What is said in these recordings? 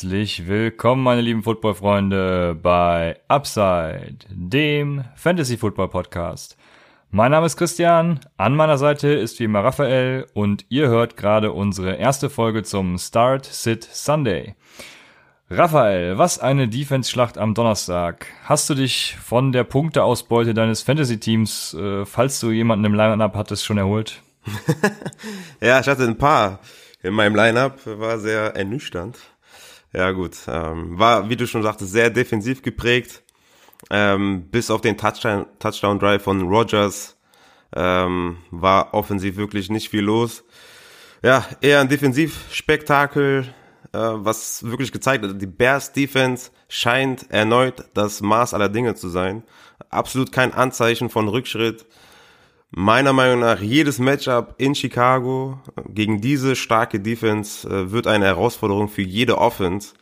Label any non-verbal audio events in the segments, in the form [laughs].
Herzlich willkommen, meine lieben Football-Freunde, bei Upside, dem Fantasy-Football-Podcast. Mein Name ist Christian, an meiner Seite ist wie immer Raphael und ihr hört gerade unsere erste Folge zum Start Sit Sunday. Raphael, was eine Defense-Schlacht am Donnerstag. Hast du dich von der Punkteausbeute deines Fantasy-Teams, äh, falls du jemanden im Line-Up hattest, schon erholt? [laughs] ja, ich hatte ein paar in meinem Line-Up, war sehr ernüchternd. Ja gut, ähm, war, wie du schon sagtest, sehr defensiv geprägt. Ähm, bis auf den Touchdown, Touchdown Drive von Rogers ähm, war offensiv wirklich nicht viel los. Ja, eher ein Defensivspektakel äh, was wirklich gezeigt hat, die Bears Defense scheint erneut das Maß aller Dinge zu sein. Absolut kein Anzeichen von Rückschritt. Meiner Meinung nach, jedes Matchup in Chicago gegen diese starke Defense äh, wird eine Herausforderung für jede Offense.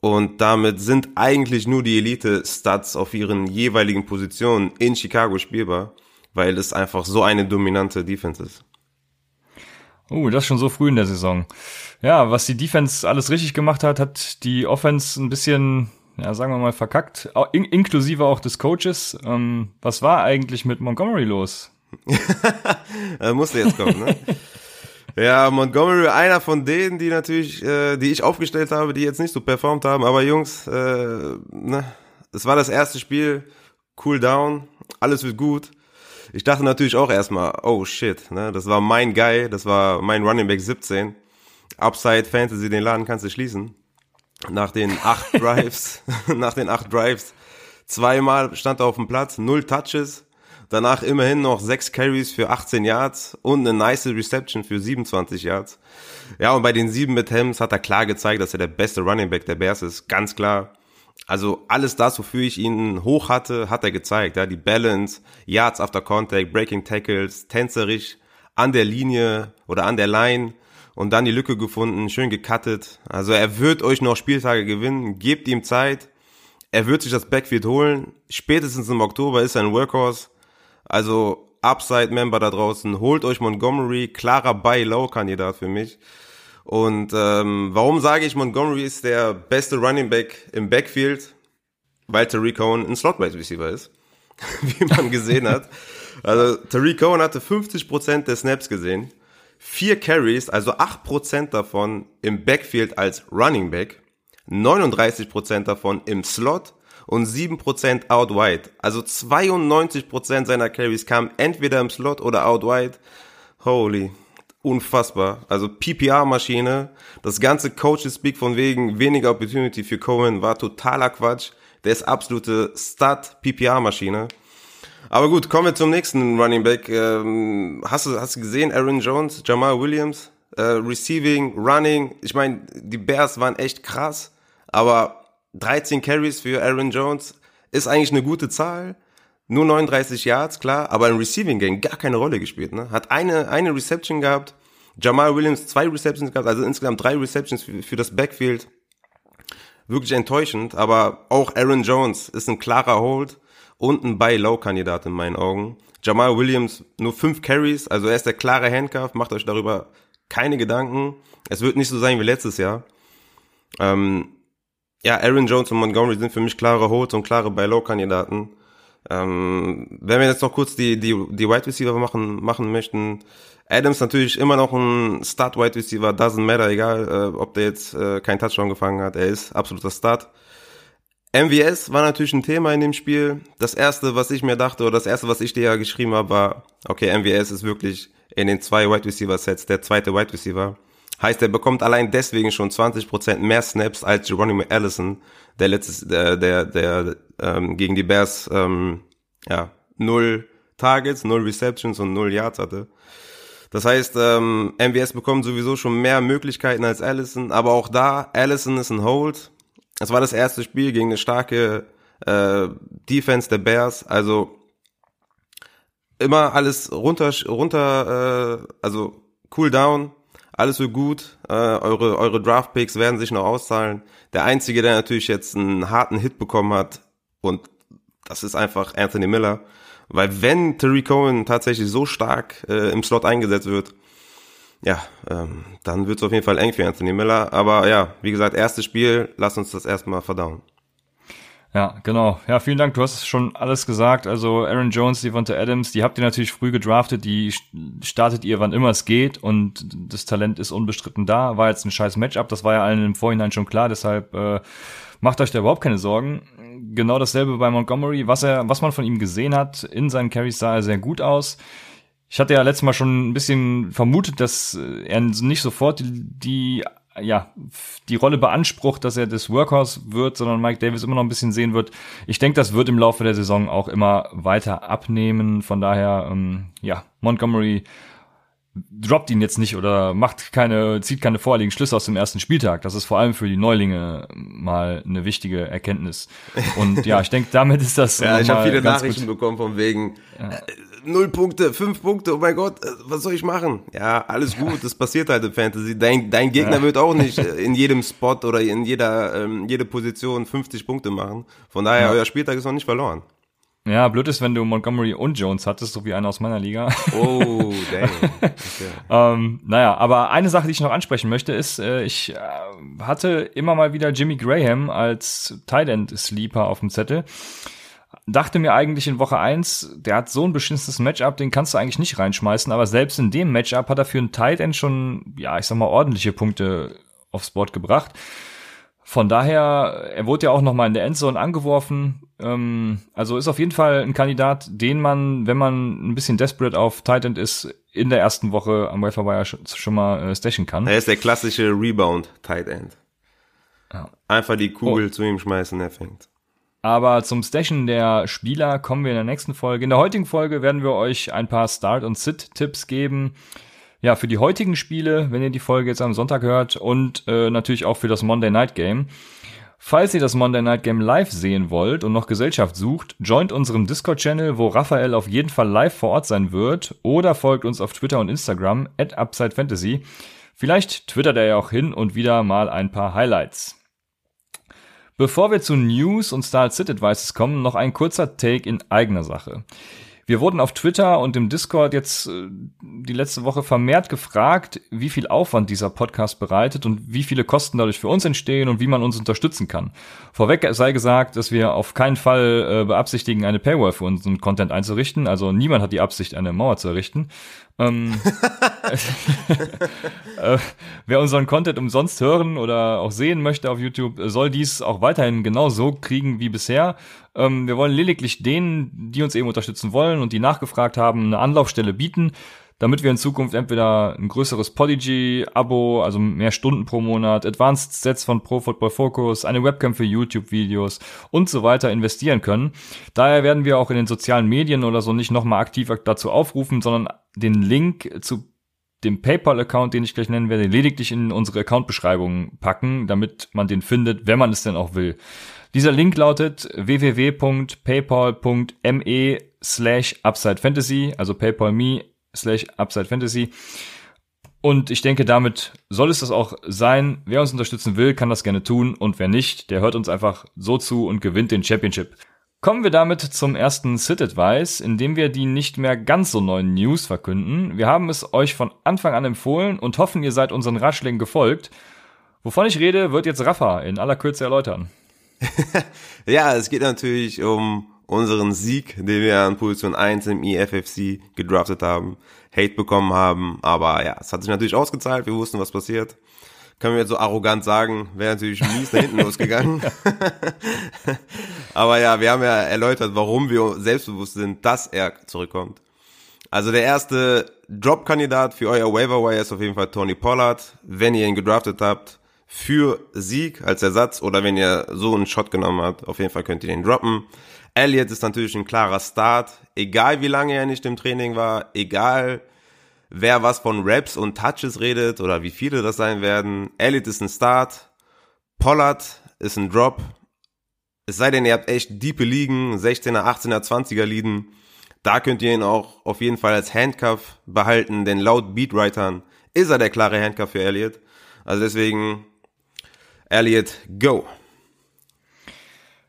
Und damit sind eigentlich nur die Elite-Stats auf ihren jeweiligen Positionen in Chicago spielbar, weil es einfach so eine dominante Defense ist. Oh, das schon so früh in der Saison. Ja, was die Defense alles richtig gemacht hat, hat die Offense ein bisschen, ja, sagen wir mal, verkackt, in inklusive auch des Coaches. Ähm, was war eigentlich mit Montgomery los? Da [laughs] musste jetzt kommen, ne? [laughs] ja, Montgomery, einer von denen, die natürlich, äh, die ich aufgestellt habe, die jetzt nicht so performt haben, aber Jungs, äh, ne, es war das erste Spiel, cool down, alles wird gut. Ich dachte natürlich auch erstmal, oh shit, ne, das war mein Guy, das war mein Running Back 17. Upside Fantasy, den Laden kannst du schließen. Nach den acht [laughs] Drives, nach den acht Drives, zweimal stand er auf dem Platz, null Touches, danach immerhin noch sechs Carries für 18 Yards und eine nice Reception für 27 Yards. Ja, und bei den sieben mit Hems hat er klar gezeigt, dass er der beste Running Back der Bears ist, ganz klar. Also alles das, wofür ich ihn hoch hatte, hat er gezeigt. Ja, die Balance, Yards after Contact, Breaking Tackles, tänzerisch an der Linie oder an der Line und dann die Lücke gefunden, schön gecuttet. Also er wird euch noch Spieltage gewinnen, gebt ihm Zeit. Er wird sich das Backfield holen. Spätestens im Oktober ist er ein Workhorse. Also Upside-Member da draußen, holt euch Montgomery, klarer Buy-Low-Kandidat für mich. Und ähm, warum sage ich, Montgomery ist der beste Running Back im Backfield? Weil Tariq Cohen ein Slot-Wide Receiver ist, [laughs] wie man gesehen hat. Also Tariq Cohen hatte 50% der Snaps gesehen, vier Carries, also 8% davon im Backfield als Running Back, 39% davon im Slot und 7% out wide. Also 92% seiner Carries kamen entweder im Slot oder out wide. Holy, unfassbar. Also PPR-Maschine. Das ganze Coaches-Speak von wegen weniger Opportunity für Cohen war totaler Quatsch. Der ist absolute Stud-PPR-Maschine. Aber gut, kommen wir zum nächsten Running Back. Ähm, hast, du, hast du gesehen, Aaron Jones, Jamal Williams, äh, Receiving, Running. Ich meine, die Bears waren echt krass, aber 13 Carries für Aaron Jones ist eigentlich eine gute Zahl. Nur 39 Yards, klar, aber im Receiving Game gar keine Rolle gespielt. Ne? Hat eine, eine Reception gehabt, Jamal Williams zwei Receptions gehabt, also insgesamt drei Receptions für, für das Backfield. Wirklich enttäuschend, aber auch Aaron Jones ist ein klarer Hold und ein Buy-Low-Kandidat in meinen Augen. Jamal Williams nur fünf Carries, also er ist der klare Handcuff, macht euch darüber keine Gedanken. Es wird nicht so sein wie letztes Jahr. Ähm, ja, Aaron Jones und Montgomery sind für mich klare Holds und klare Buy-Low-Kandidaten. Ähm, wenn wir jetzt noch kurz die, die, die Wide Receiver machen, machen möchten, Adams natürlich immer noch ein Start Wide Receiver, doesn't matter, egal, äh, ob der jetzt äh, keinen Touchdown gefangen hat, er ist absoluter Start. MVS war natürlich ein Thema in dem Spiel. Das erste, was ich mir dachte, oder das erste, was ich dir ja geschrieben habe, war, okay, MVS ist wirklich in den zwei Wide Receiver Sets der zweite Wide Receiver. Heißt, er bekommt allein deswegen schon 20% mehr Snaps als Geronimo Allison, der letztes, der, der, der ähm, gegen die Bears ähm, ja, null Targets, null Receptions und null Yards hatte. Das heißt, ähm, MVS bekommt sowieso schon mehr Möglichkeiten als Allison, aber auch da, Allison ist ein Hold. Es war das erste Spiel gegen eine starke äh, Defense der Bears, also immer alles runter, runter, äh, also cool down, alles so gut. Äh, eure eure Draft Picks werden sich noch auszahlen. Der einzige, der natürlich jetzt einen harten Hit bekommen hat und das ist einfach Anthony Miller, weil wenn Terry Cohen tatsächlich so stark äh, im Slot eingesetzt wird, ja, ähm, dann wird es auf jeden Fall eng für Anthony Miller. Aber ja, wie gesagt, erstes Spiel, lass uns das erstmal verdauen. Ja, genau. Ja, vielen Dank. Du hast schon alles gesagt. Also Aaron Jones, Devonta Adams, die habt ihr natürlich früh gedraftet. Die startet ihr, wann immer es geht. Und das Talent ist unbestritten da. War jetzt ein scheiß Matchup. Das war ja allen im Vorhinein schon klar. Deshalb äh, macht euch da überhaupt keine Sorgen. Genau dasselbe bei Montgomery. Was er, was man von ihm gesehen hat, in seinen Carries sah er sehr gut aus. Ich hatte ja letztes Mal schon ein bisschen vermutet, dass er nicht sofort die, die ja, die Rolle beansprucht, dass er das Workhorse wird, sondern Mike Davis immer noch ein bisschen sehen wird. Ich denke, das wird im Laufe der Saison auch immer weiter abnehmen. Von daher, ähm, ja, Montgomery droppt ihn jetzt nicht oder macht keine, zieht keine vorliegenden Schlüsse aus dem ersten Spieltag. Das ist vor allem für die Neulinge mal eine wichtige Erkenntnis. Und ja, ich denke, damit ist das. [laughs] ja, ich habe viele Nachrichten gut. bekommen von wegen, ja. Null Punkte, fünf Punkte, oh mein Gott, äh, was soll ich machen? Ja, alles gut, das passiert halt im Fantasy. Dein, dein Gegner ja. wird auch nicht äh, in jedem Spot oder in jeder ähm, jede Position 50 Punkte machen. Von daher, ja. euer Spieltag ist noch nicht verloren. Ja, blöd ist, wenn du Montgomery und Jones hattest, so wie einer aus meiner Liga. Oh, [laughs] dang. Okay. ähm, naja, aber eine Sache, die ich noch ansprechen möchte, ist, äh, ich äh, hatte immer mal wieder Jimmy Graham als Tight End Sleeper auf dem Zettel dachte mir eigentlich in Woche eins, der hat so ein beschissenes Matchup, den kannst du eigentlich nicht reinschmeißen, aber selbst in dem Matchup hat er für einen Tight End schon, ja, ich sag mal, ordentliche Punkte aufs Board gebracht. Von daher, er wurde ja auch nochmal in der Endzone angeworfen. Ähm, also ist auf jeden Fall ein Kandidat, den man, wenn man ein bisschen desperate auf Tight End ist, in der ersten Woche am Wire schon, schon mal äh, stashen kann. Er ist der klassische Rebound Tight End. Ja. Einfach die Kugel oh. zu ihm schmeißen, er fängt. Aber zum Stashen der Spieler kommen wir in der nächsten Folge. In der heutigen Folge werden wir euch ein paar Start- und Sit-Tipps geben. Ja, für die heutigen Spiele, wenn ihr die Folge jetzt am Sonntag hört und äh, natürlich auch für das Monday Night Game. Falls ihr das Monday Night Game live sehen wollt und noch Gesellschaft sucht, joint unserem Discord-Channel, wo Raphael auf jeden Fall live vor Ort sein wird, oder folgt uns auf Twitter und Instagram at UpsideFantasy. Vielleicht twittert er ja auch hin und wieder mal ein paar Highlights. Bevor wir zu News und Style Sit Advices kommen, noch ein kurzer Take in eigener Sache. Wir wurden auf Twitter und im Discord jetzt äh, die letzte Woche vermehrt gefragt, wie viel Aufwand dieser Podcast bereitet und wie viele Kosten dadurch für uns entstehen und wie man uns unterstützen kann. Vorweg sei gesagt, dass wir auf keinen Fall äh, beabsichtigen, eine Paywall für unseren Content einzurichten. Also niemand hat die Absicht, eine Mauer zu errichten. Ähm, äh, [laughs] wer unseren Content umsonst hören oder auch sehen möchte auf YouTube, soll dies auch weiterhin genau so kriegen wie bisher. Ähm, wir wollen lediglich denen, die uns eben unterstützen wollen und die nachgefragt haben, eine Anlaufstelle bieten damit wir in Zukunft entweder ein größeres Podigy-Abo, also mehr Stunden pro Monat, Advanced Sets von Pro Football Focus, eine Webcam für YouTube-Videos und so weiter investieren können. Daher werden wir auch in den sozialen Medien oder so nicht nochmal aktiv dazu aufrufen, sondern den Link zu dem PayPal-Account, den ich gleich nennen werde, lediglich in unsere Account-Beschreibung packen, damit man den findet, wenn man es denn auch will. Dieser Link lautet www.paypal.me slash Upside Fantasy, also PayPal.me slash Upside Fantasy. Und ich denke, damit soll es das auch sein. Wer uns unterstützen will, kann das gerne tun. Und wer nicht, der hört uns einfach so zu und gewinnt den Championship. Kommen wir damit zum ersten Sit Advice, in dem wir die nicht mehr ganz so neuen News verkünden. Wir haben es euch von Anfang an empfohlen und hoffen, ihr seid unseren Ratschlägen gefolgt. Wovon ich rede, wird jetzt Rafa in aller Kürze erläutern. [laughs] ja, es geht natürlich um unseren Sieg, den wir an Position 1 im EFFC gedraftet haben, Hate bekommen haben. Aber ja, es hat sich natürlich ausgezahlt. Wir wussten, was passiert. Können wir jetzt so arrogant sagen, wäre natürlich mies nach hinten [laughs] losgegangen. Aber ja, wir haben ja erläutert, warum wir selbstbewusst sind, dass er zurückkommt. Also der erste Drop-Kandidat für euer Waiver Wire ist auf jeden Fall Tony Pollard. Wenn ihr ihn gedraftet habt, für Sieg als Ersatz oder wenn ihr so einen Shot genommen habt, auf jeden Fall könnt ihr den droppen. Elliott ist natürlich ein klarer Start. Egal wie lange er nicht im Training war, egal wer was von Raps und Touches redet oder wie viele das sein werden. Elliott ist ein Start. Pollard ist ein Drop. Es sei denn, ihr habt echt diepe Ligen, 16er, 18er, 20er Ligen. Da könnt ihr ihn auch auf jeden Fall als Handcuff behalten, denn laut Beatwritern ist er der klare Handcuff für Elliott. Also deswegen, Elliott, go.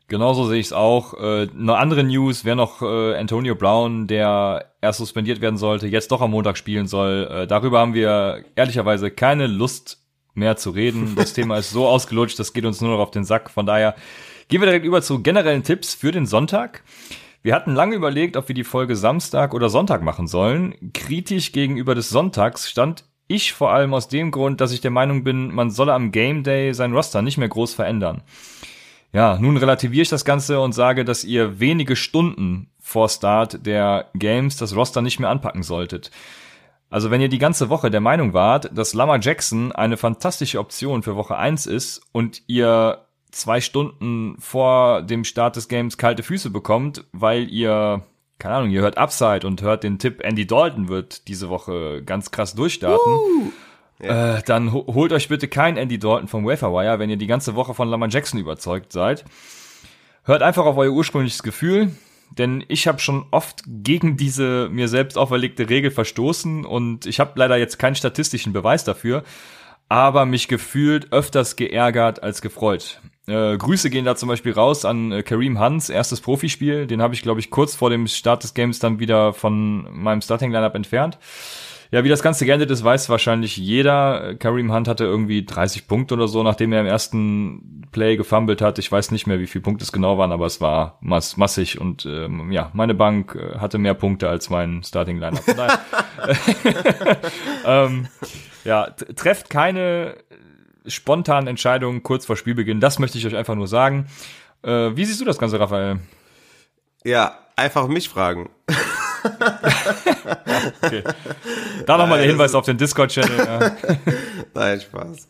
Genauso sehe ich es auch. Äh, eine andere News wäre noch äh, Antonio Brown, der erst suspendiert werden sollte, jetzt doch am Montag spielen soll. Äh, darüber haben wir ehrlicherweise keine Lust mehr zu reden. Das [laughs] Thema ist so ausgelutscht, das geht uns nur noch auf den Sack. Von daher gehen wir direkt über zu generellen Tipps für den Sonntag. Wir hatten lange überlegt, ob wir die Folge Samstag oder Sonntag machen sollen. Kritisch gegenüber des Sonntags stand ich vor allem aus dem Grund, dass ich der Meinung bin, man solle am Game Day sein Roster nicht mehr groß verändern. Ja, nun relativiere ich das Ganze und sage, dass ihr wenige Stunden vor Start der Games das Roster nicht mehr anpacken solltet. Also wenn ihr die ganze Woche der Meinung wart, dass Lama Jackson eine fantastische Option für Woche 1 ist und ihr zwei Stunden vor dem Start des Games kalte Füße bekommt, weil ihr, keine Ahnung, ihr hört Upside und hört den Tipp, Andy Dalton wird diese Woche ganz krass durchstarten. Uh. Ja. Äh, dann holt euch bitte kein Andy Dalton vom Waferwire, wenn ihr die ganze Woche von Lamar Jackson überzeugt seid. Hört einfach auf euer ursprüngliches Gefühl, denn ich habe schon oft gegen diese mir selbst auferlegte Regel verstoßen und ich habe leider jetzt keinen statistischen Beweis dafür, aber mich gefühlt öfters geärgert als gefreut. Äh, Grüße gehen da zum Beispiel raus an äh, Kareem Hans, erstes Profispiel. Den habe ich, glaube ich, kurz vor dem Start des Games dann wieder von meinem Starting-Lineup entfernt. Ja, wie das Ganze geendet ist, weiß wahrscheinlich jeder. Kareem Hunt hatte irgendwie 30 Punkte oder so, nachdem er im ersten Play gefummelt hat. Ich weiß nicht mehr, wie viele Punkte es genau waren, aber es war mass massig und ähm, ja, meine Bank äh, hatte mehr Punkte als mein Starting Lineup. [laughs] ähm, ja, trefft keine spontanen Entscheidungen kurz vor Spielbeginn. Das möchte ich euch einfach nur sagen. Äh, wie siehst du das Ganze, Raphael? Ja, einfach mich fragen. okay. Da nochmal der Hinweis auf den Discord-Channel. Ja. [laughs] Nein, Spaß.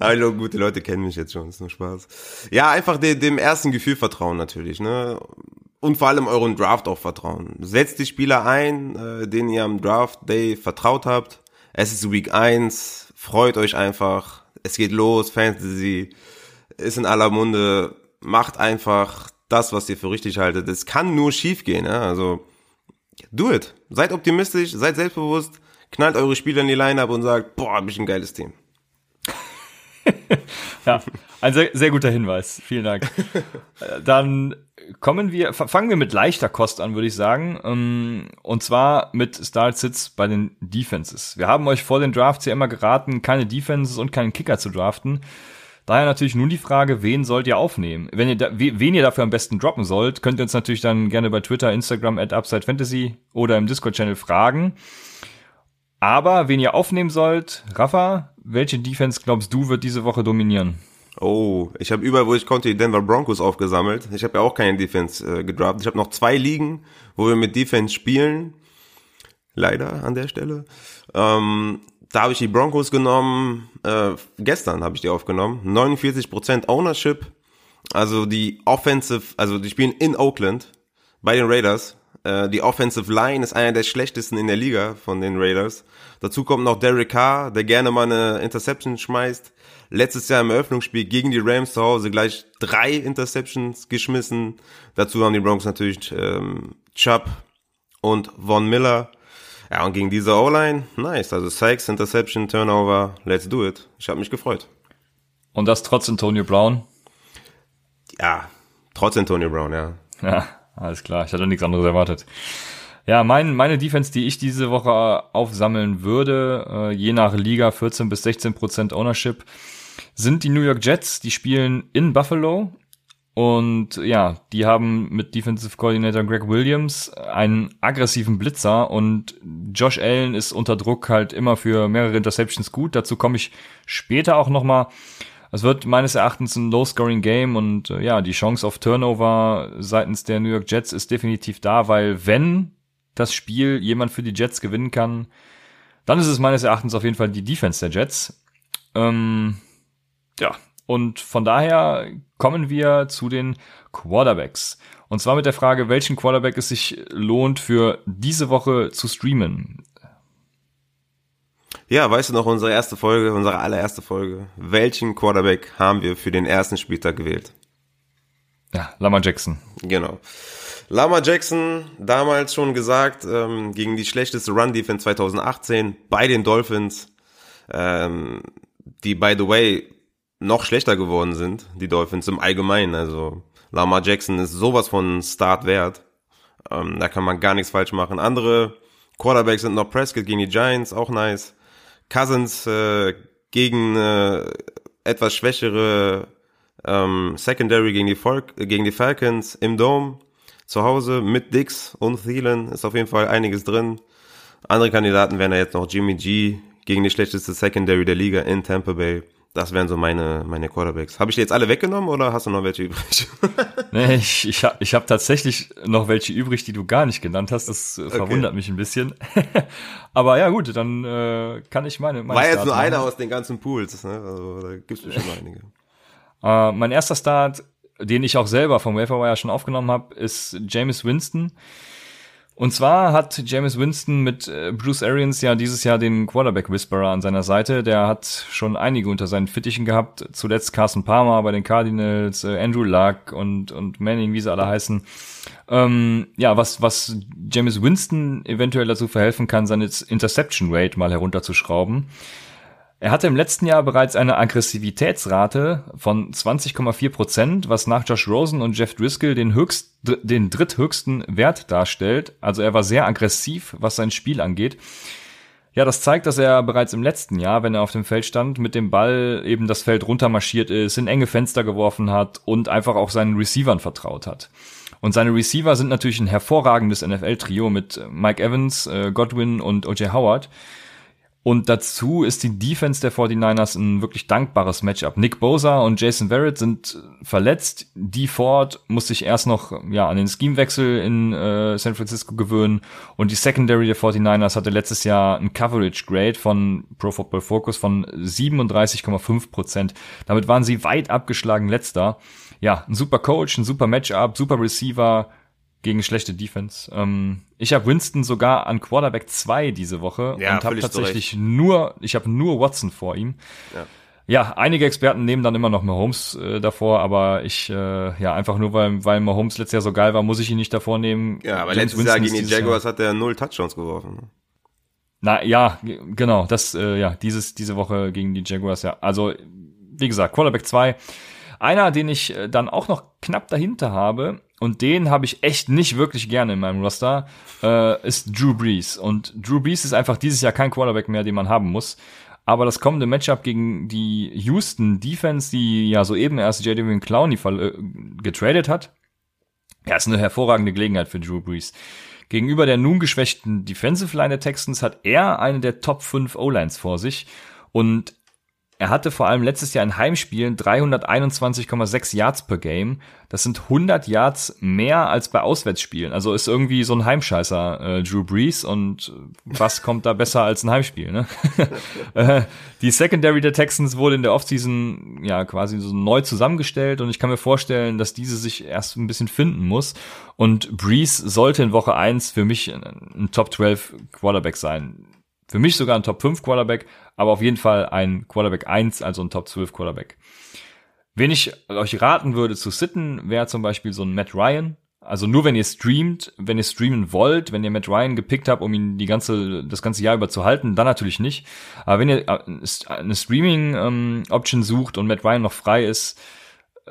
Hallo, gute Leute kennen mich jetzt schon, ist nur Spaß. Ja, einfach dem, dem ersten Gefühl vertrauen natürlich, ne? Und vor allem euren Draft auch vertrauen. Setzt die Spieler ein, äh, denen ihr am Draft Day vertraut habt. Es ist Week 1, freut euch einfach. Es geht los, Fantasy ist in aller Munde. Macht einfach das, was ihr für richtig haltet. Es kann nur schief gehen, ja? also do it. Seid optimistisch, seid selbstbewusst, knallt eure Spieler in die Line-Up und sagt, boah, hab ich ein geiles Team. [laughs] ja, ein sehr, sehr guter Hinweis. Vielen Dank. [laughs] Dann kommen wir, fangen wir mit leichter Kost an, würde ich sagen. Ähm, und zwar mit Start Sits bei den Defenses. Wir haben euch vor den Drafts ja immer geraten, keine Defenses und keinen Kicker zu draften. Daher natürlich nun die Frage, wen sollt ihr aufnehmen? Wenn ihr da, wen ihr dafür am besten droppen sollt, könnt ihr uns natürlich dann gerne bei Twitter, Instagram at Upside Fantasy oder im Discord-Channel fragen. Aber wen ihr aufnehmen sollt, Rafa, welche Defense glaubst du wird diese Woche dominieren? Oh, ich habe überall, wo ich konnte, die Denver Broncos aufgesammelt. Ich habe ja auch keine Defense äh, gedraft. Ich habe noch zwei Ligen, wo wir mit Defense spielen. Leider an der Stelle. Ähm, da habe ich die Broncos genommen, äh, gestern habe ich die aufgenommen, 49% Ownership, also die Offensive, also die spielen in Oakland bei den Raiders. Äh, die Offensive Line ist einer der schlechtesten in der Liga von den Raiders. Dazu kommt noch Derek Carr, der gerne mal eine Interception schmeißt. Letztes Jahr im Eröffnungsspiel gegen die Rams zu Hause gleich drei Interceptions geschmissen. Dazu haben die Broncos natürlich ähm, Chubb und Von Miller. Ja, und gegen diese O-Line, nice. Also Sykes, Interception, Turnover, let's do it. Ich habe mich gefreut. Und das trotz Antonio Brown? Ja, trotz Antonio Brown, ja. Ja, alles klar. Ich hatte nichts anderes erwartet. Ja, mein, meine Defense, die ich diese Woche aufsammeln würde, äh, je nach Liga 14 bis 16 Prozent Ownership, sind die New York Jets. Die spielen in Buffalo und ja, die haben mit Defensive Coordinator Greg Williams einen aggressiven Blitzer und Josh Allen ist unter Druck halt immer für mehrere Interceptions gut. Dazu komme ich später auch nochmal. Es wird meines Erachtens ein Low-Scoring-Game und äh, ja, die Chance auf Turnover seitens der New York Jets ist definitiv da, weil wenn das Spiel jemand für die Jets gewinnen kann, dann ist es meines Erachtens auf jeden Fall die Defense der Jets. Ähm, ja, und von daher kommen wir zu den Quarterbacks. Und zwar mit der Frage, welchen Quarterback es sich lohnt für diese Woche zu streamen. Ja, weißt du noch unsere erste Folge, unsere allererste Folge? Welchen Quarterback haben wir für den ersten Spieltag gewählt? Ja, Lama Jackson. Genau. Lama Jackson, damals schon gesagt, ähm, gegen die schlechteste Run-Defense 2018 bei den Dolphins, ähm, die, by the way, noch schlechter geworden sind, die Dolphins im Allgemeinen. Also Lamar Jackson ist sowas von Start wert. Ähm, da kann man gar nichts falsch machen. Andere Quarterbacks sind noch Prescott gegen die Giants, auch nice. Cousins äh, gegen äh, etwas schwächere ähm, Secondary gegen die, Volk, äh, gegen die Falcons im Dome zu Hause mit Dix und Thielen ist auf jeden Fall einiges drin. Andere Kandidaten wären ja jetzt noch Jimmy G gegen die schlechteste Secondary der Liga in Tampa Bay. Das wären so meine, meine Quarterbacks. Habe ich die jetzt alle weggenommen oder hast du noch welche übrig? [laughs] nee, ich, ich habe ich hab tatsächlich noch welche übrig, die du gar nicht genannt hast. Das äh, okay. verwundert mich ein bisschen. [laughs] Aber ja gut, dann äh, kann ich meine, meine War jetzt nur einer aus den ganzen Pools. Ne? Also da gibt's bestimmt noch einige. [laughs] Äh, mein erster Start, den ich auch selber vom Waferwire schon aufgenommen habe, ist James Winston. Und zwar hat James Winston mit äh, Bruce Arians ja dieses Jahr den Quarterback Whisperer an seiner Seite. Der hat schon einige unter seinen Fittichen gehabt. Zuletzt Carson Palmer bei den Cardinals, äh, Andrew Luck und, und Manning, wie sie alle heißen. Ähm, ja, was, was James Winston eventuell dazu verhelfen kann, seine Interception Rate mal herunterzuschrauben. Er hatte im letzten Jahr bereits eine Aggressivitätsrate von 20,4 Prozent, was nach Josh Rosen und Jeff Driscoll den höchst, den dritthöchsten Wert darstellt. Also er war sehr aggressiv, was sein Spiel angeht. Ja, das zeigt, dass er bereits im letzten Jahr, wenn er auf dem Feld stand, mit dem Ball eben das Feld runtermarschiert ist, in enge Fenster geworfen hat und einfach auch seinen Receivern vertraut hat. Und seine Receiver sind natürlich ein hervorragendes NFL-Trio mit Mike Evans, äh, Godwin und O.J. Howard. Und dazu ist die Defense der 49ers ein wirklich dankbares Matchup. Nick Bosa und Jason Verrett sind verletzt. Die Ford muss sich erst noch ja, an den Schemewechsel in äh, San Francisco gewöhnen. Und die Secondary der 49ers hatte letztes Jahr ein Coverage Grade von Pro Football Focus von 37,5 Prozent. Damit waren sie weit abgeschlagen letzter. Ja, ein super Coach, ein super Matchup, super Receiver, gegen schlechte Defense. Ähm, ich habe Winston sogar an Quarterback 2 diese Woche ja, und habe tatsächlich nur, ich habe nur Watson vor ihm. Ja. ja. einige Experten nehmen dann immer noch Mahomes äh, davor, aber ich, äh, ja, einfach nur weil, weil Mahomes letztes Jahr so geil war, muss ich ihn nicht davor nehmen. Ja, aber James letztes Jahr gegen die Jaguars Jahr. hat er null Touchdowns geworfen. Na ja, genau, das, äh, ja, dieses, diese Woche gegen die Jaguars, ja. Also, wie gesagt, Quarterback 2. Einer, den ich äh, dann auch noch knapp dahinter habe, und den habe ich echt nicht wirklich gerne in meinem Roster, äh, ist Drew Brees. Und Drew Brees ist einfach dieses Jahr kein Quarterback mehr, den man haben muss. Aber das kommende Matchup gegen die Houston Defense, die ja soeben erst J.D. Clowney äh, getradet hat, ja, ist eine hervorragende Gelegenheit für Drew Brees. Gegenüber der nun geschwächten Defensive Line der Texans hat er eine der Top 5 O-Lines vor sich. Und er hatte vor allem letztes Jahr in Heimspielen 321,6 Yards per Game. Das sind 100 Yards mehr als bei Auswärtsspielen. Also ist irgendwie so ein Heimscheißer äh, Drew Brees und was kommt da besser als ein Heimspiel? Ne? [laughs] Äh, die Secondary der Texans wurde in der Offseason ja quasi so neu zusammengestellt und ich kann mir vorstellen, dass diese sich erst ein bisschen finden muss. Und Brees sollte in Woche 1 für mich ein Top 12 Quarterback sein für mich sogar ein Top 5 Quarterback, aber auf jeden Fall ein Quarterback 1, also ein Top 12 Quarterback. Wen ich euch raten würde zu sitten, wäre zum Beispiel so ein Matt Ryan. Also nur wenn ihr streamt, wenn ihr streamen wollt, wenn ihr Matt Ryan gepickt habt, um ihn die ganze, das ganze Jahr über zu halten, dann natürlich nicht. Aber wenn ihr äh, eine Streaming-Option ähm, sucht und Matt Ryan noch frei ist,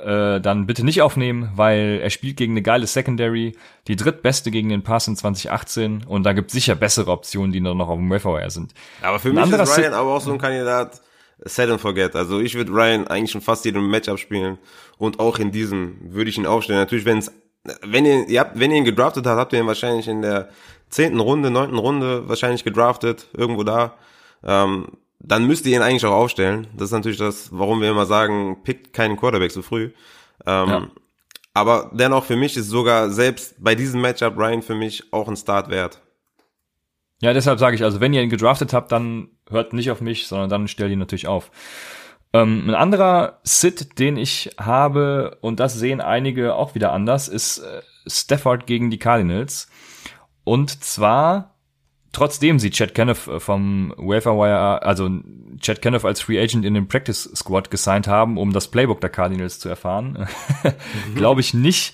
äh, dann bitte nicht aufnehmen, weil er spielt gegen eine geile Secondary, die drittbeste gegen den Pass in 2018 und da gibt sicher bessere Optionen, die noch auf dem Waferwire sind. Aber für ein mich ist Ryan aber auch so ein Kandidat, set and forget. Also ich würde Ryan eigentlich schon fast jedem Matchup spielen und auch in diesem würde ich ihn aufstellen. Natürlich, wenn es, wenn ihr, ihr habt, wenn ihr ihn gedraftet habt, habt ihr ihn wahrscheinlich in der zehnten Runde, neunten Runde wahrscheinlich gedraftet, irgendwo da. Ähm, dann müsst ihr ihn eigentlich auch aufstellen. Das ist natürlich das, warum wir immer sagen, pickt keinen Quarterback so früh. Ähm, ja. Aber dennoch für mich ist sogar selbst bei diesem Matchup Ryan für mich auch ein Start wert. Ja, deshalb sage ich, also wenn ihr ihn gedraftet habt, dann hört nicht auf mich, sondern dann stellt ihn natürlich auf. Ähm, ein anderer Sit, den ich habe, und das sehen einige auch wieder anders, ist äh, Stafford gegen die Cardinals. Und zwar trotzdem sie Chad Kenneth äh, vom Waferwire, also Chad Kenneth als Free Agent in den Practice Squad gesigned haben, um das Playbook der Cardinals zu erfahren, [laughs] mhm. glaube ich nicht,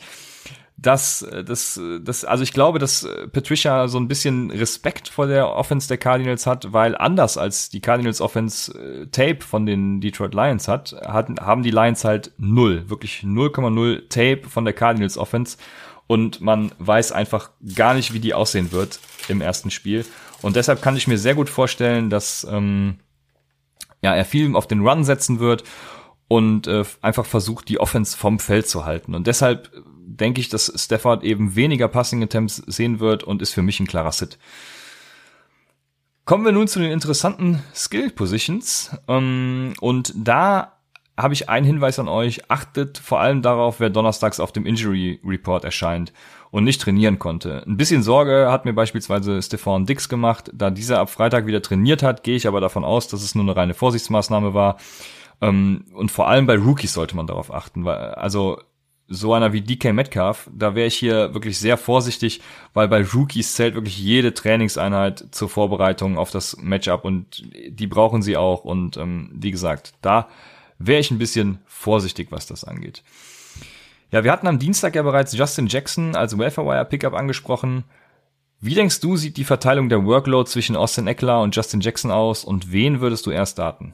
das, das, das, also ich glaube, dass Patricia so ein bisschen Respekt vor der Offense der Cardinals hat, weil anders als die Cardinals Offense äh, Tape von den Detroit Lions hat, hatten, haben die Lions halt null, wirklich 0,0 Tape von der Cardinals Offense und man weiß einfach gar nicht, wie die aussehen wird im ersten Spiel. Und deshalb kann ich mir sehr gut vorstellen, dass ähm, ja, er viel auf den Run setzen wird und äh, einfach versucht, die Offense vom Feld zu halten. Und deshalb denke ich, dass Stafford eben weniger Passing Attempts sehen wird und ist für mich ein klarer Sit. Kommen wir nun zu den interessanten Skill Positions. Ähm, und da habe ich einen Hinweis an euch. Achtet vor allem darauf, wer donnerstags auf dem Injury Report erscheint und nicht trainieren konnte. Ein bisschen Sorge hat mir beispielsweise Stefan Dix gemacht. Da dieser ab Freitag wieder trainiert hat, gehe ich aber davon aus, dass es nur eine reine Vorsichtsmaßnahme war. Ähm, und vor allem bei Rookies sollte man darauf achten, also, so einer wie DK Metcalf, da wäre ich hier wirklich sehr vorsichtig, weil bei Rookies zählt wirklich jede Trainingseinheit zur Vorbereitung auf das Matchup und die brauchen sie auch. Und ähm, wie gesagt, da wäre ich ein bisschen vorsichtig, was das angeht. Ja, wir hatten am Dienstag ja bereits Justin Jackson als Welfare Pickup angesprochen. Wie denkst du, sieht die Verteilung der Workload zwischen Austin Eckler und Justin Jackson aus und wen würdest du erst starten?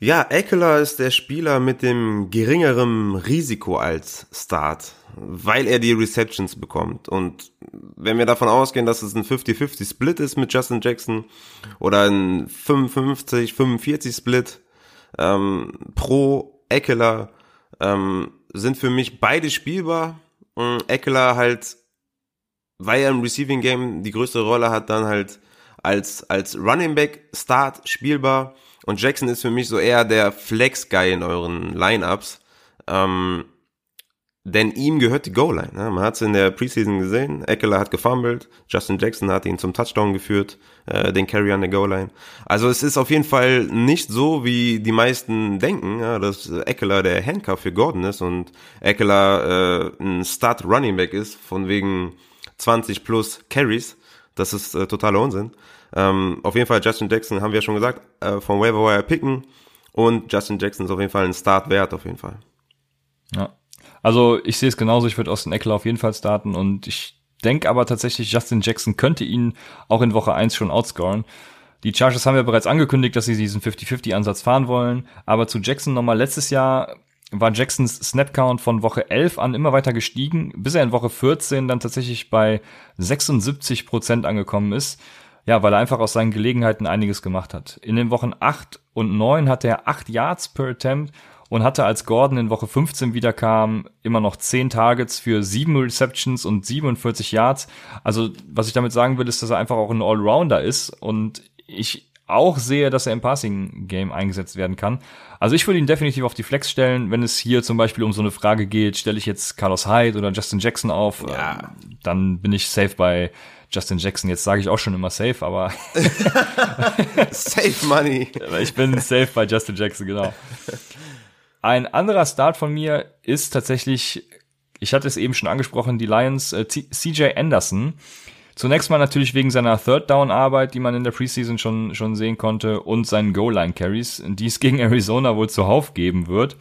Ja, Eckler ist der Spieler mit dem geringeren Risiko als Start, weil er die Receptions bekommt. Und wenn wir davon ausgehen, dass es ein 50-50 Split ist mit Justin Jackson oder ein 55-45 Split, ähm, pro Eckler ähm, sind für mich beide spielbar. Ähm, Eckler halt, weil er im Receiving Game die größte Rolle hat, dann halt als, als Running Back Start spielbar. Und Jackson ist für mich so eher der Flex Guy in euren Lineups. Ähm, denn ihm gehört die Goal-Line. Ne? Man hat es in der Preseason gesehen. Eckler hat gefumbled. Justin Jackson hat ihn zum Touchdown geführt, äh, den Carry an der Goal-Line. Also es ist auf jeden Fall nicht so, wie die meisten denken, ja, dass Eckler der Handcuff für Gordon ist und Eckler äh, ein Start-Running Back ist, von wegen 20 plus Carries. Das ist äh, totaler Unsinn. Ähm, auf jeden Fall Justin Jackson, haben wir ja schon gesagt, äh, vom Waiver Wire picken. Und Justin Jackson ist auf jeden Fall ein Start wert, auf jeden Fall. Ja, also ich sehe es genauso, ich würde Austin Eckler auf jeden Fall starten und ich denke aber tatsächlich, Justin Jackson könnte ihn auch in Woche 1 schon outscoren. Die Chargers haben ja bereits angekündigt, dass sie diesen 50-50-Ansatz fahren wollen, aber zu Jackson nochmal letztes Jahr war Jacksons Snapcount von Woche 11 an immer weiter gestiegen, bis er in Woche 14 dann tatsächlich bei 76 Prozent angekommen ist. Ja, weil er einfach aus seinen Gelegenheiten einiges gemacht hat. In den Wochen 8 und 9 hatte er 8 Yards per Attempt und hatte, als Gordon in Woche 15 wiederkam, immer noch 10 Targets für 7 Receptions und 47 Yards. Also, was ich damit sagen will, ist, dass er einfach auch ein Allrounder ist und ich auch sehe, dass er im Passing-Game eingesetzt werden kann. Also ich würde ihn definitiv auf die Flex stellen. Wenn es hier zum Beispiel um so eine Frage geht, stelle ich jetzt Carlos Hyde oder Justin Jackson auf, ja. äh, dann bin ich safe bei Justin Jackson. Jetzt sage ich auch schon immer safe, aber [laughs] safe Money. [laughs] ich bin safe bei Justin Jackson, genau. [laughs] Ein anderer Start von mir ist tatsächlich, ich hatte es eben schon angesprochen, die Lions äh, CJ Anderson. Zunächst mal natürlich wegen seiner Third Down Arbeit, die man in der Preseason schon schon sehen konnte und seinen Goal Line Carries, die es gegen [laughs] Arizona wohl zuhauf geben wird.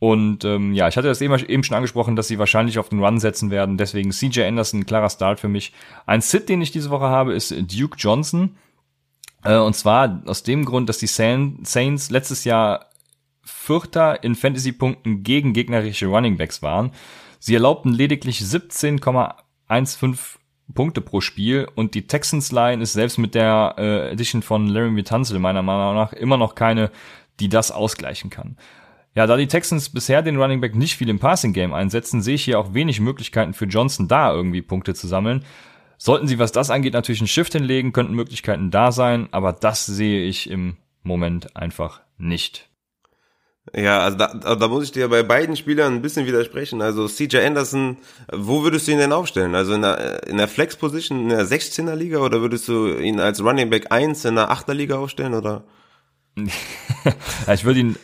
Und ähm, ja, ich hatte das eben, eben schon angesprochen, dass sie wahrscheinlich auf den Run setzen werden. Deswegen CJ Anderson, klarer Start für mich. Ein Sit, den ich diese Woche habe, ist Duke Johnson. Äh, und zwar aus dem Grund, dass die Saints letztes Jahr Vierter in Fantasy-Punkten gegen gegnerische Runningbacks waren. Sie erlaubten lediglich 17,15 Punkte pro Spiel und die Texans Line ist selbst mit der äh, Edition von Larry Mitanzel meiner Meinung nach immer noch keine, die das ausgleichen kann. Ja, da die Texans bisher den Running Back nicht viel im Passing Game einsetzen, sehe ich hier auch wenig Möglichkeiten für Johnson da irgendwie Punkte zu sammeln. Sollten sie, was das angeht, natürlich einen Shift hinlegen, könnten Möglichkeiten da sein, aber das sehe ich im Moment einfach nicht. Ja, also da, da muss ich dir bei beiden Spielern ein bisschen widersprechen. Also CJ Anderson, wo würdest du ihn denn aufstellen? Also in der, in der Flex-Position in der 16er Liga oder würdest du ihn als Running Back 1 in der 8er Liga aufstellen oder? [laughs] ich würde ihn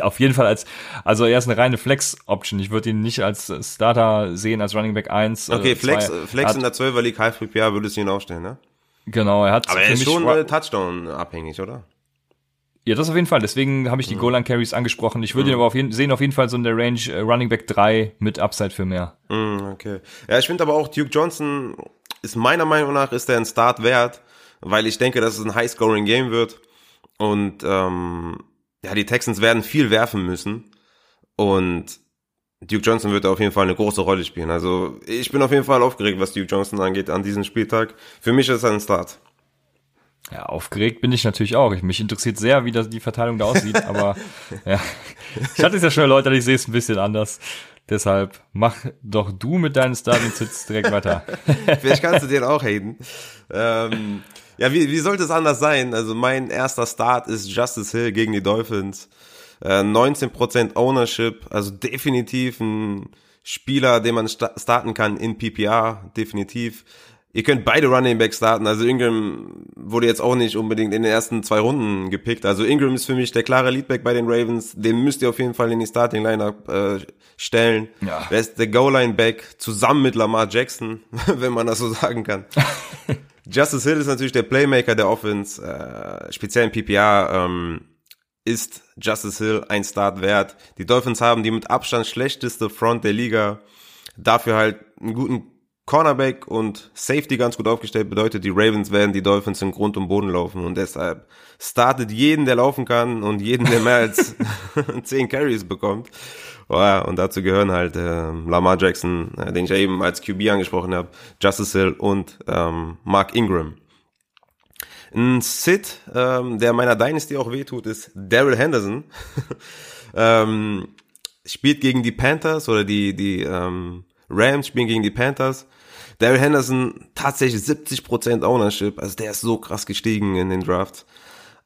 auf jeden Fall als, also er ist eine reine Flex-Option. Ich würde ihn nicht als Starter sehen, als Running Back 1. Okay, Flex, zwei. Flex in der 12er League Half PPA würdest du ihn aufstellen, ne? Genau, er hat. Aber er ist schon Touchdown abhängig, oder? Ja, das auf jeden Fall. Deswegen habe ich die mhm. Goal Carries angesprochen. Ich würde mhm. ihn aber auf jeden, sehen auf jeden Fall so in der Range äh, Running Back 3 mit Upside für mehr. Mhm, okay. Ja, ich finde aber auch Duke Johnson ist meiner Meinung nach ist er ein Start wert, weil ich denke, dass es ein High-Scoring Game wird und ähm, ja, die Texans werden viel werfen müssen und Duke Johnson wird auf jeden Fall eine große Rolle spielen. Also ich bin auf jeden Fall aufgeregt, was Duke Johnson angeht an diesem Spieltag. Für mich ist er ein Start. Ja, aufgeregt bin ich natürlich auch. Ich, mich interessiert sehr, wie das, die Verteilung da aussieht, [laughs] aber ja. Ich hatte es ja schon erläutert, ich sehe es ein bisschen anders. Deshalb mach doch du mit deinen Starting Sits direkt weiter. [laughs] Vielleicht kannst du den auch haten. Ähm, ja, wie, wie sollte es anders sein? Also mein erster Start ist Justice Hill gegen die Dolphins. 19% äh, Ownership, also definitiv ein Spieler, den man starten kann in PPR, definitiv. Ihr könnt beide Running Backs starten. Also Ingram wurde jetzt auch nicht unbedingt in den ersten zwei Runden gepickt. Also Ingram ist für mich der klare Leadback bei den Ravens. Den müsst ihr auf jeden Fall in die Starting Lineup äh, stellen. Ja. Wer ist der Goal-Line Back zusammen mit Lamar Jackson, [laughs] wenn man das so sagen kann. [laughs] Justice Hill ist natürlich der Playmaker der Offense, äh, speziell in PPR. Ähm, ist Justice Hill ein Start wert. Die Dolphins haben die mit Abstand schlechteste Front der Liga. Dafür halt einen guten Cornerback und Safety ganz gut aufgestellt. Bedeutet, die Ravens werden die Dolphins in Grund und Boden laufen. Und deshalb startet jeden, der laufen kann und jeden, der mehr als [laughs] 10 Carries bekommt. Und dazu gehören halt äh, Lamar Jackson, äh, den ich ja eben als QB angesprochen habe, Justice Hill und ähm, Mark Ingram. Ein Sid, ähm, der meiner Dynasty auch wehtut, ist Daryl Henderson. [laughs] ähm, spielt gegen die Panthers oder die, die ähm, Rams spielen gegen die Panthers. Daryl Henderson tatsächlich 70% Ownership, also der ist so krass gestiegen in den Drafts.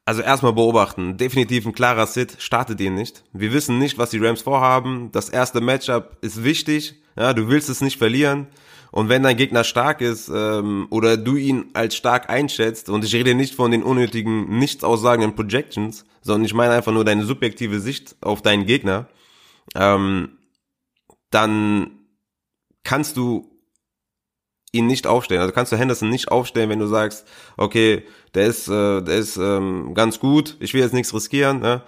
Also erstmal beobachten, definitiv ein klarer Sit, startet ihn nicht. Wir wissen nicht, was die Rams vorhaben. Das erste Matchup ist wichtig, ja, du willst es nicht verlieren. Und wenn dein Gegner stark ist ähm, oder du ihn als stark einschätzt, und ich rede nicht von den unnötigen, nichtaussagenden Projections, sondern ich meine einfach nur deine subjektive Sicht auf deinen Gegner, ähm, dann kannst du ihn nicht aufstellen. Also kannst du Henderson nicht aufstellen, wenn du sagst, okay, der ist, äh, der ist ähm, ganz gut, ich will jetzt nichts riskieren, ne?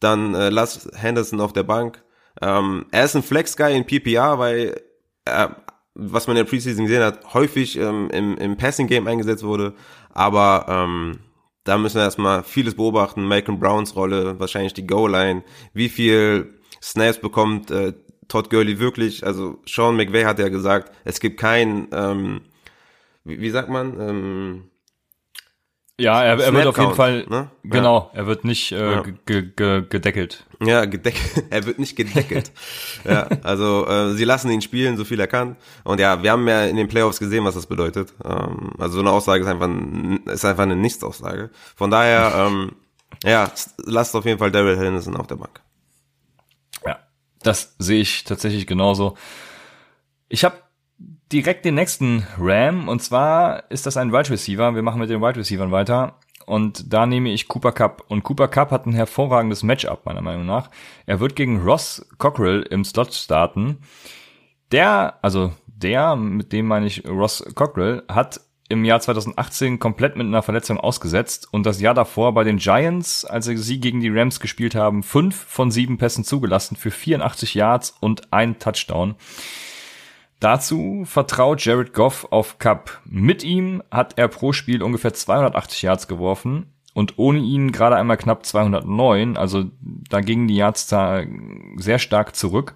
dann äh, lass Henderson auf der Bank. Ähm, er ist ein Flex-Guy in PPR, weil er was man in der Preseason gesehen hat, häufig ähm, im, im Passing-Game eingesetzt wurde. Aber ähm, da müssen wir erstmal vieles beobachten. Malcolm Browns Rolle, wahrscheinlich die Goal-Line, wie viel Snaps bekommt äh, Todd Gurley wirklich. Also Sean McVay hat ja gesagt, es gibt kein, ähm, wie, wie sagt man, ähm, ja, er, er wird auf jeden Fall, ne? genau, ja. er wird nicht äh, ja. gedeckelt. Ja, gedeckelt. [laughs] er wird nicht gedeckelt. [laughs] ja, also äh, sie lassen ihn spielen, so viel er kann. Und ja, wir haben ja in den Playoffs gesehen, was das bedeutet. Ähm, also so eine Aussage ist einfach, ein, ist einfach eine Nichtsaussage. Von daher, ähm, ja, lasst auf jeden Fall Daryl Henderson auf der Bank. Das sehe ich tatsächlich genauso. Ich habe direkt den nächsten Ram und zwar ist das ein Wide Receiver. Wir machen mit den Wide Receivern weiter und da nehme ich Cooper Cup und Cooper Cup hat ein hervorragendes Matchup meiner Meinung nach. Er wird gegen Ross Cockrell im Slot starten. Der, also der, mit dem meine ich Ross Cockrell, hat im Jahr 2018 komplett mit einer Verletzung ausgesetzt und das Jahr davor bei den Giants, als sie gegen die Rams gespielt haben, fünf von sieben Pässen zugelassen für 84 Yards und ein Touchdown. Dazu vertraut Jared Goff auf Cup. Mit ihm hat er pro Spiel ungefähr 280 Yards geworfen und ohne ihn gerade einmal knapp 209, also da gingen die Yards da sehr stark zurück.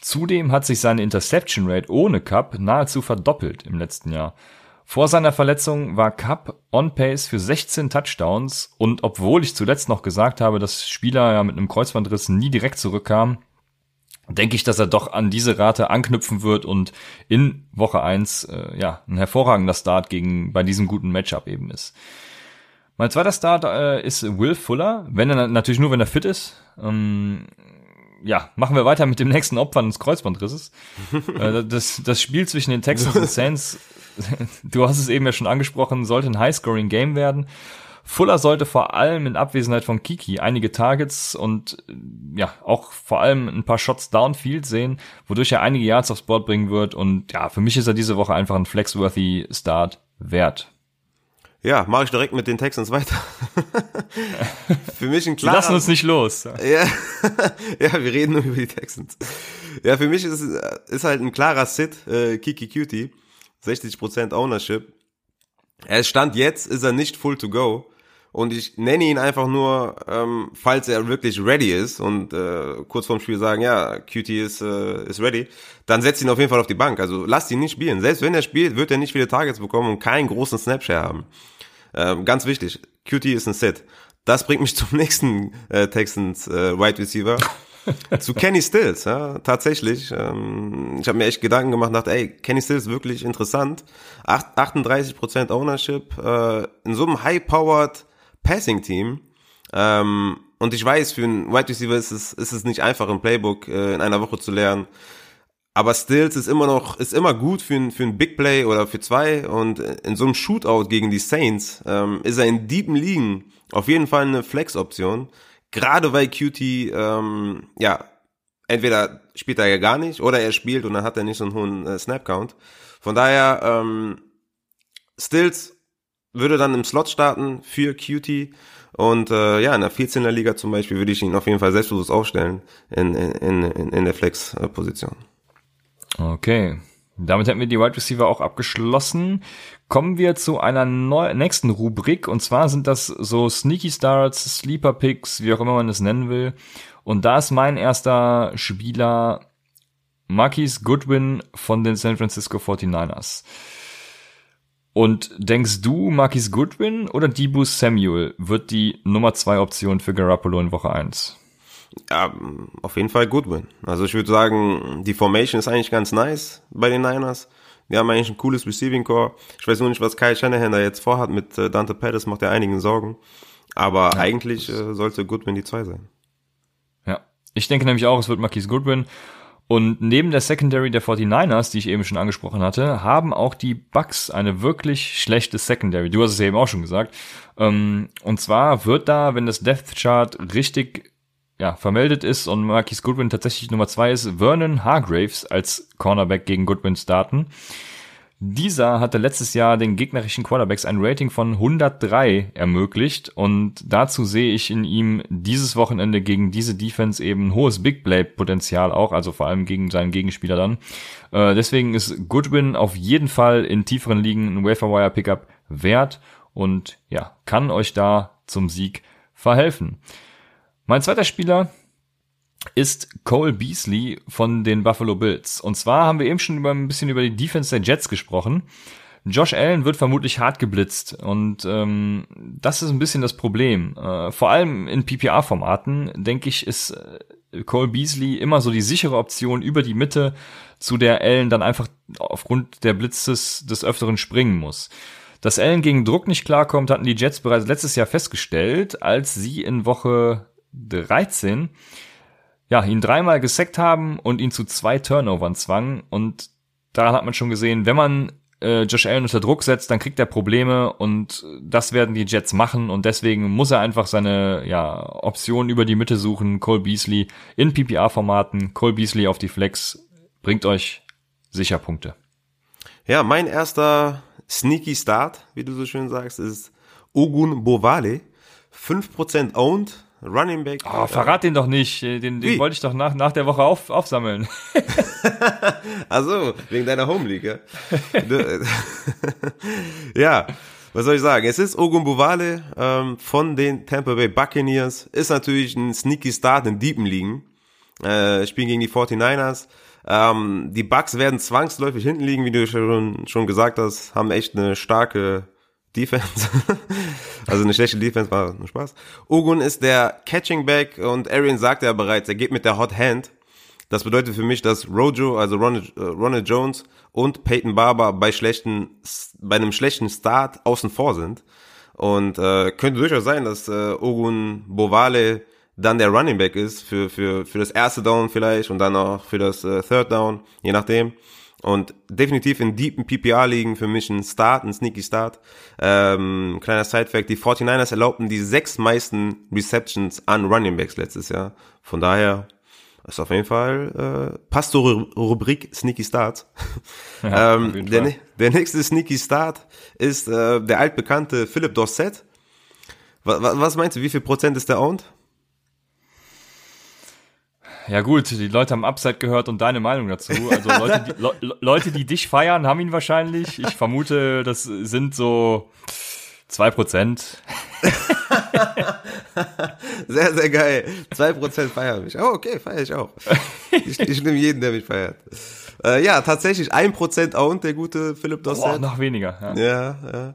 Zudem hat sich seine Interception Rate ohne Cup nahezu verdoppelt im letzten Jahr. Vor seiner Verletzung war Cup on pace für 16 Touchdowns und obwohl ich zuletzt noch gesagt habe, dass Spieler ja mit einem Kreuzbandriss nie direkt zurückkamen, denke ich, dass er doch an diese Rate anknüpfen wird und in Woche eins äh, ja ein hervorragender Start gegen bei diesem guten Matchup eben ist. Mein zweiter Start äh, ist Will Fuller, wenn er natürlich nur wenn er fit ist. Ähm, ja, machen wir weiter mit dem nächsten Opfer des Kreuzbandrisses. [laughs] äh, das, das Spiel zwischen den Texans und [laughs] Saints, [laughs] du hast es eben ja schon angesprochen, sollte ein High-Scoring-Game werden. Fuller sollte vor allem in Abwesenheit von Kiki einige Targets und ja, auch vor allem ein paar Shots downfield sehen, wodurch er einige Yards aufs Board bringen wird und ja, für mich ist er diese Woche einfach ein flexworthy Start wert. ja, mache ich direkt mit den Texans weiter. [laughs] Für mich ein klarer... lassen uns nicht los. Ja, [laughs] ja, wir reden nur über die Texans. Ja, für mich ist, ist halt ein klarer Sit, äh, Kiki Cutie. 60% Ownership. Er stand jetzt, ist er nicht full to go. Und ich nenne ihn einfach nur, ähm, falls er wirklich ready ist und äh, kurz vorm Spiel sagen, ja, Cutie ist, äh, ist ready, dann setzt ihn auf jeden Fall auf die Bank. Also lasst ihn nicht spielen. Selbst wenn er spielt, wird er nicht viele Targets bekommen und keinen großen Snapshare haben. Ähm, ganz wichtig, Cutie ist ein Set. Das bringt mich [laughs] zum nächsten äh, Texans äh, Wide Receiver. Zu Kenny Stills, ja, tatsächlich. Ähm, ich habe mir echt Gedanken gemacht, dachte, ey, Kenny Stills wirklich interessant. 38% Ownership, äh, in so einem high-powered Passing-Team. Ähm, und ich weiß, für einen Wide Receiver ist es, ist es nicht einfach, ein Playbook äh, in einer Woche zu lernen. Aber Stills ist immer noch, ist immer gut für ein, für ein Big Play oder für zwei. Und in so einem Shootout gegen die Saints ähm, ist er in deepen Ligen auf jeden Fall eine Flex-Option. Gerade weil QT, ähm, ja, entweder spielt er ja gar nicht oder er spielt und dann hat er nicht so einen hohen äh, Snap-Count. Von daher, ähm, Stills würde dann im Slot starten für QT und äh, ja, in der 14er Liga zum Beispiel würde ich ihn auf jeden Fall selbstbewusst aufstellen in, in, in, in der Flex-Position. Okay. Damit hätten wir die Wide Receiver auch abgeschlossen. Kommen wir zu einer nächsten Rubrik und zwar sind das so Sneaky Starts, Sleeper Picks, wie auch immer man es nennen will. Und da ist mein erster Spieler Marquis Goodwin von den San Francisco 49ers. Und denkst du, Marquis Goodwin oder Debu Samuel wird die Nummer zwei Option für Garoppolo in Woche 1? Ja, auf jeden Fall Goodwin. Also ich würde sagen, die Formation ist eigentlich ganz nice bei den Niners. Die haben eigentlich ein cooles Receiving Core. Ich weiß nur nicht, was Kyle Shanahan da jetzt vorhat mit äh, Dante Pettis, macht ja einigen Sorgen. Aber ja, eigentlich äh, sollte Goodwin die zwei sein. Ja, ich denke nämlich auch, es wird Marquis Goodwin. Und neben der Secondary der 49ers, die ich eben schon angesprochen hatte, haben auch die Bucks eine wirklich schlechte Secondary. Du hast es ja eben auch schon gesagt. Ähm, und zwar wird da, wenn das Death Chart richtig ja, vermeldet ist und Marquis Goodwin tatsächlich Nummer zwei ist, Vernon Hargraves als Cornerback gegen Goodwin starten. Dieser hatte letztes Jahr den gegnerischen Quarterbacks ein Rating von 103 ermöglicht und dazu sehe ich in ihm dieses Wochenende gegen diese Defense eben hohes Big Play Potenzial auch, also vor allem gegen seinen Gegenspieler dann. Äh, deswegen ist Goodwin auf jeden Fall in tieferen Ligen ein Waferwire Pickup wert und ja, kann euch da zum Sieg verhelfen. Mein zweiter Spieler ist Cole Beasley von den Buffalo Bills. Und zwar haben wir eben schon über ein bisschen über die Defense der Jets gesprochen. Josh Allen wird vermutlich hart geblitzt und ähm, das ist ein bisschen das Problem. Äh, vor allem in PPR-Formaten, denke ich, ist äh, Cole Beasley immer so die sichere Option über die Mitte, zu der Allen dann einfach aufgrund der Blitzes des Öfteren springen muss. Dass Allen gegen Druck nicht klarkommt, hatten die Jets bereits letztes Jahr festgestellt, als sie in Woche 13 ja, ihn dreimal gesackt haben und ihn zu zwei Turnovern zwangen. Und daran hat man schon gesehen, wenn man äh, Josh Allen unter Druck setzt, dann kriegt er Probleme und das werden die Jets machen und deswegen muss er einfach seine ja, Option über die Mitte suchen. Cole Beasley in PPA-Formaten, Cole Beasley auf die Flex bringt euch sicher Punkte. Ja, mein erster Sneaky Start, wie du so schön sagst, ist Ogun Bovale. 5% owned, Running Back. Oh, verrat den doch nicht. Den, den wollte ich doch nach, nach der Woche auf, aufsammeln. [laughs] also wegen deiner Home League, ja? [laughs] ja, was soll ich sagen? Es ist Ogumbuvale ähm, von den Tampa Bay Buccaneers. Ist natürlich ein sneaky Start in Deepen liegen. Äh, spielen gegen die 49ers. Ähm, die Bucks werden zwangsläufig hinten liegen, wie du schon, schon gesagt hast, haben echt eine starke Defense. [laughs] also eine schlechte Defense war nur Spaß. Ogun ist der Catching Back und Arian sagte ja bereits, er geht mit der Hot Hand. Das bedeutet für mich, dass Rojo, also Ronald, äh, Ronald Jones und Peyton Barber bei schlechten, bei einem schlechten Start außen vor sind. Und äh, könnte durchaus sein, dass äh, Ogun Bovale dann der Running Back ist für, für, für das erste Down vielleicht und dann auch für das äh, Third Down, je nachdem. Und definitiv in deepen PPR-Ligen für mich ein Start, ein sneaky Start. Ähm, kleiner Side-Fact, die 49ers erlaubten die sechs meisten Receptions an Running Backs letztes Jahr. Von daher ist auf jeden Fall, äh, passt zur Rubrik Sneaky Start. [laughs] Ja, ähm, der, der nächste Sneaky Start ist äh, der altbekannte Philipp Dorset. Was, was meinst du, wie viel Prozent ist der owned? Ja gut, die Leute haben Upside gehört und deine Meinung dazu. Also Leute, die, Le Leute, die dich feiern, haben ihn wahrscheinlich. Ich vermute, das sind so zwei Prozent. [laughs] sehr, sehr geil. Zwei Prozent feiern mich. Oh, okay, feiere ich auch. Ich, ich nehme jeden, der mich feiert. Äh, ja, tatsächlich ein Prozent owned, der gute Philipp Dossett. Oh, noch weniger. Ja, ja. ja.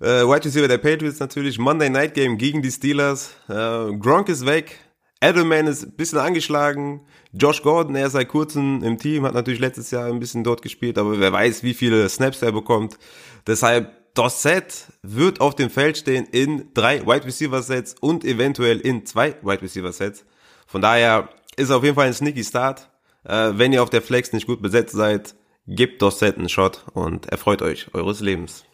Äh, Wide Receiver der Patriots natürlich. Monday Night Game gegen die Steelers. Äh, Gronk ist weg. Edelman ist ein bisschen angeschlagen. Josh Gordon, er ist seit kurzem im Team, hat natürlich letztes Jahr ein bisschen dort gespielt, aber wer weiß, wie viele Snaps er bekommt. Deshalb, Dorset wird auf dem Feld stehen in drei Wide Receiver Sets und eventuell in zwei Wide Receiver Sets. Von daher ist auf jeden Fall ein sneaky Start. Äh, wenn ihr auf der Flex nicht gut besetzt seid, gebt Dorset einen Shot und erfreut euch eures Lebens.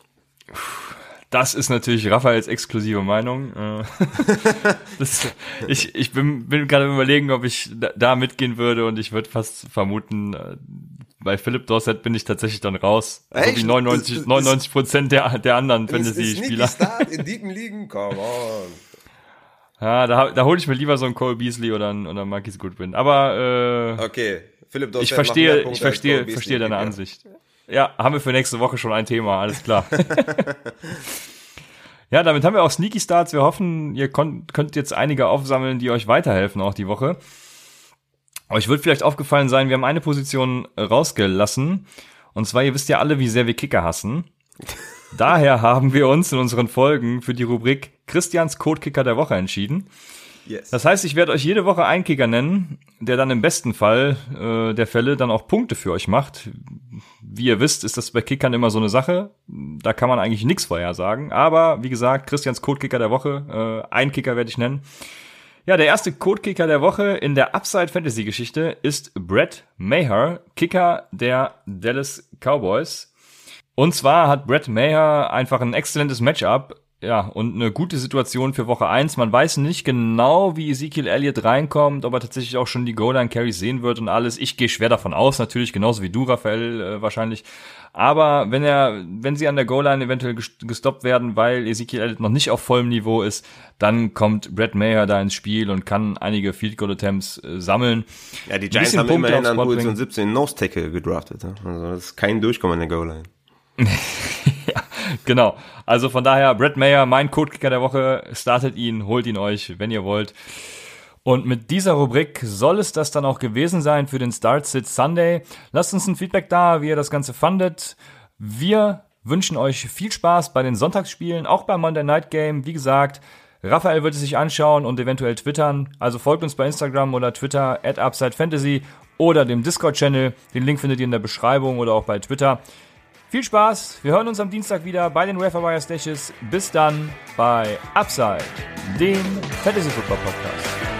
Das ist natürlich Raphaels exklusive Meinung. Äh, [laughs] das, ich ich bin, bin gerade überlegen, ob ich da mitgehen würde und ich würde fast vermuten, äh, bei Philipp Dorset bin ich tatsächlich dann raus. Echt? So wie 99, 99 Prozent der, der anderen Fantasy-Spieler. in deepen Ligen, come on. Ja, da, da hole ich mir lieber so einen Cole Beasley oder einen, oder einen Marquis Goodwin. Aber äh, okay, Philipp Dorset ich verstehe, ich verstehe, verstehe deine Ansicht. Ja, haben wir für nächste Woche schon ein Thema, alles klar. [laughs] ja, damit haben wir auch Sneaky Starts. Wir hoffen, ihr könnt jetzt einige aufsammeln, die euch weiterhelfen auch die Woche. Euch wird vielleicht aufgefallen sein, wir haben eine Position rausgelassen. Und zwar, ihr wisst ja alle, wie sehr wir Kicker hassen. Daher haben wir uns in unseren Folgen für die Rubrik Christians Codekicker der Woche entschieden. Yes. Das heißt, ich werde euch jede Woche einen Kicker nennen, der dann im besten Fall äh, der Fälle dann auch Punkte für euch macht. Wie ihr wisst, ist das bei Kickern immer so eine Sache. Da kann man eigentlich nichts vorher sagen. Aber wie gesagt, Christians Codekicker der Woche, äh, ein Kicker werde ich nennen. Ja, der erste Codekicker der Woche in der Upside Fantasy Geschichte ist Brett Maher, Kicker der Dallas Cowboys. Und zwar hat Brett Maher einfach ein exzellentes Matchup ja, und eine gute Situation für Woche eins. Man weiß nicht genau, wie Ezekiel Elliott reinkommt, ob er tatsächlich auch schon die Goal-Line-Carries sehen wird und alles. Ich gehe schwer davon aus, natürlich, genauso wie du, Raphael, äh, wahrscheinlich. Aber wenn er, wenn sie an der Goal-Line eventuell gestoppt werden, weil Ezekiel Elliott noch nicht auf vollem Niveau ist, dann kommt Brett Mayer da ins Spiel und kann einige Field Goal Attempts äh, sammeln. Ja, die Giants haben Punkte immerhin an Position 17 Nose Tackle gedraftet. Also das ist kein Durchkommen an der Goal-Line. [laughs] genau. Also von daher, Brett Mayer, mein Codekicker der Woche, startet ihn, holt ihn euch, wenn ihr wollt. Und mit dieser Rubrik soll es das dann auch gewesen sein für den Start Sit Sunday. Lasst uns ein Feedback da, wie ihr das Ganze fandet. Wir wünschen euch viel Spaß bei den Sonntagsspielen, auch beim Monday Night Game. Wie gesagt, Raphael wird es sich anschauen und eventuell twittern. Also folgt uns bei Instagram oder Twitter at Upside Fantasy oder dem Discord-Channel. Den Link findet ihr in der Beschreibung oder auch bei Twitter. Viel Spaß, wir hören uns am Dienstag wieder bei den Wire Stashes. Bis dann bei Upside, dem Fantasy Football Podcast.